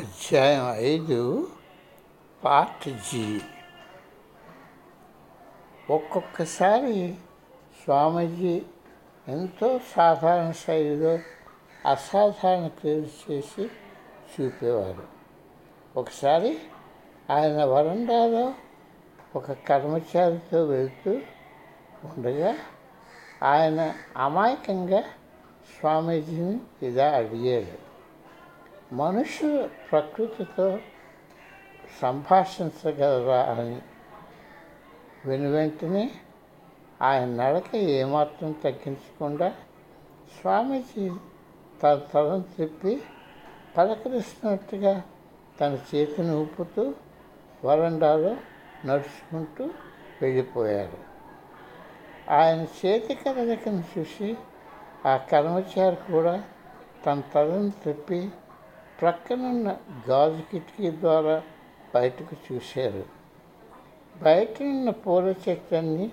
అధ్యాయం ఐదు part G. ఒక్కొక్కసారి స్వామీజీ ఎంతో సాధారణ శైలిలో అసాధారణ క్రియలు చేసి చూపేవారు. ఒకసారి ఆయన వరండాలో ఒక కర్మచారితో వెళ్తూ ఉండగా ఆయన అమాయకంగా స్వామీజీని ఇలా అడిగాడు. మనుషులు ప్రకృతితో సంభాషించగలరా అని వెను వెంటనే ఆయన నడక ఏమాత్రం తగ్గించకుండా స్వామీజీ తన తలం తిప్పి పలకరిస్తున్నట్టుగా తన చేతిని ఊపుతూ వరండాలో నడుచుకుంటూ వెళ్ళిపోయారు. ఆయన చేతి కదలికను చూసి ఆ కర్మచారి కూడా తన తలను తిప్పి ప్రక్కనున్న గాజు కిటికీ ద్వారా బయటకు చూశారు. బయటనున్న పూల చెట్లన్నీ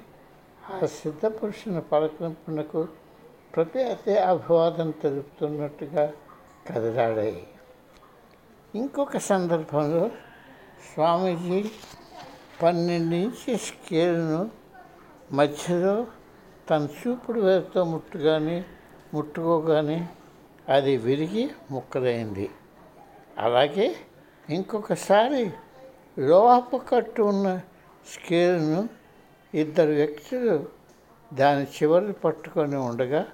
ఆ సిద్ధ పురుషుని పలకరింపునకు ప్రతి అదే అభివాదం తెలుపుతున్నట్టుగా కదిలాడాయి. ఇంకొక సందర్భంలో స్వామీజీ పన్నెండు ఇంచి స్కేల్ను మధ్యలో తన చూపుడు వేరుతో ముట్టుగానే ముట్టుకోగానే అది విరిగి ముక్కలైంది. అలాగే ఇంకొకసారి లోహపు కట్టు ఉన్న స్కేల్ను ఇద్దరు వ్యక్తులు దాని చివరి పట్టుకొని ఉండగా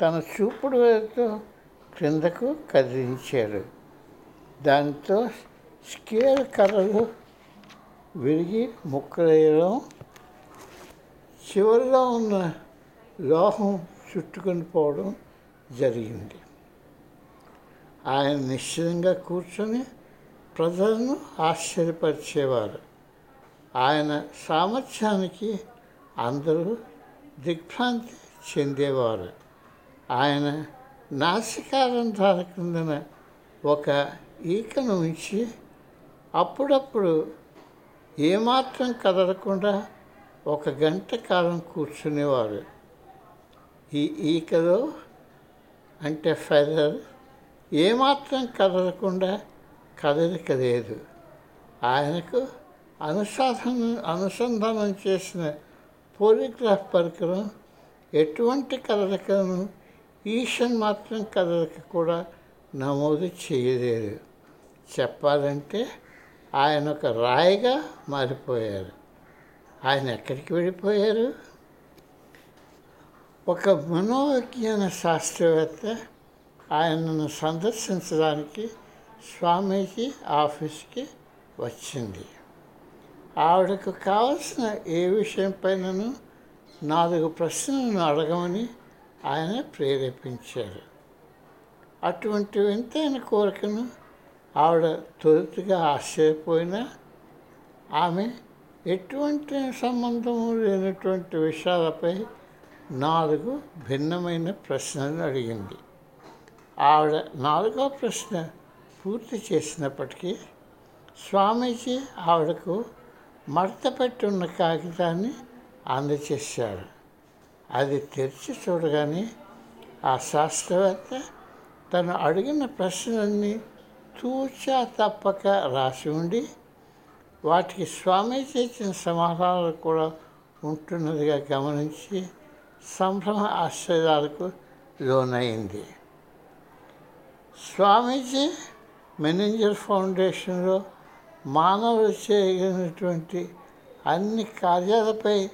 తన చూపుడు వేరుతో క్రిందకు కదిలించారు. దానితో స్కేల్ కర్రలు విరిగి ముక్కలేయడం చివరిలో ఉన్న లోహం చుట్టుకొని పోవడం జరిగింది. ఆయన నిశ్చితంగా కూర్చొని ప్రజలను ఆశ్చర్యపరిచేవారు. ఆయన సామర్థ్యానికి అందరూ దిగ్భ్రాంతి చెందేవారు. ఆయన నాసికారంధ్రాల కిందన ఒక ఈకను ఉంచి అప్పుడప్పుడు ఏమాత్రం కదలకుండా ఒక గంట కాలం కూర్చునేవారు. ఈ ఈకలో అంటే ఫెదర్ ఏమాత్రం కదలకుండా కదలిక లేదు ఆయనకు అనుసాధన అనుసంధానం చేసిన పోలిగ్రాఫ్ పరికరం ఎటువంటి కదలికను ఈషన్ మాత్రం కదలిక కూడా నమోదు చేయలేదు. చెప్పాలంటే ఆయన ఒక రాయిగా మారిపోయారు. ఆయన ఎక్కడికి వెళ్ళిపోయారు? ఒక మనోవిజ్ఞాన శాస్త్రవేత్త ఆయనను సందర్శించడానికి స్వామీజీ ఆఫీస్కి వచ్చింది. ఆవిడకు కావలసిన ఏ విషయంపైనను నాలుగు ప్రశ్నలను అడగమని ఆయన ప్రేరేపించారు. అటువంటి వింతైన కోరికను ఆవిడ తొలుతుగా ఆశ్చర్యపోయినా ఆమె ఎటువంటి సంబంధము లేనటువంటి విషయాలపై నాలుగు భిన్నమైన ప్రశ్నలు అడిగింది. ఆవిడ నాలుగో ప్రశ్న పూర్తి చేసినప్పటికీ స్వామీజీ ఆవిడకు మడత పెట్టున్న కాగితాన్ని అందచేశాడు అది తెరిచి చూడగానే ఆ శాస్త్రవేత్త తను అడిగిన ప్రశ్నలన్నీ తూచా తప్పక రాసి ఉండి వాటికి స్వామీజీ ఇచ్చిన సమాధానాలు కూడా ఉంటున్నదిగా గమనించి సంభ్రమ ఆశ్చర్యాలకు లోనైంది. స్వామీజీ మెనేజర్ ఫౌండేషన్లో మానవులు చేయగలిగినటువంటి అన్ని కార్యాలపై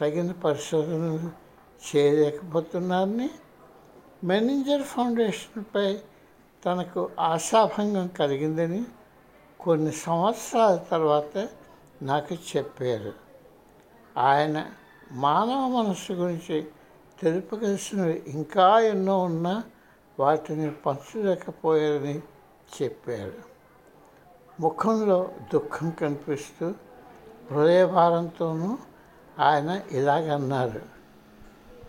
తగిన పరిశోధనలు చేయలేకపోతున్నారని మేనేజర్ ఫౌండేషన్పై తనకు ఆశాభంగం కలిగిందని కొన్ని సంవత్సరాల తర్వాత నాకు చెప్పారు. ఆయన మానవ మనస్సు గురించి తెలుపగలిసినవి ఇంకా ఎన్నో ఉన్నా వాటిని పంచలేకపోయారని చెప్పారు. ముఖంలో దుఃఖం కనిపిస్తూ హృదయభారంతోనూ ఆయన ఇలాగన్నారు.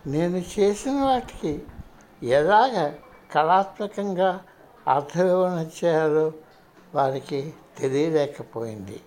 నేను చేసిన వాటికి ఎలాగ కళాత్మకంగా అర్థవివరణ చేయాలో వారికి తెలియలేకపోయింది.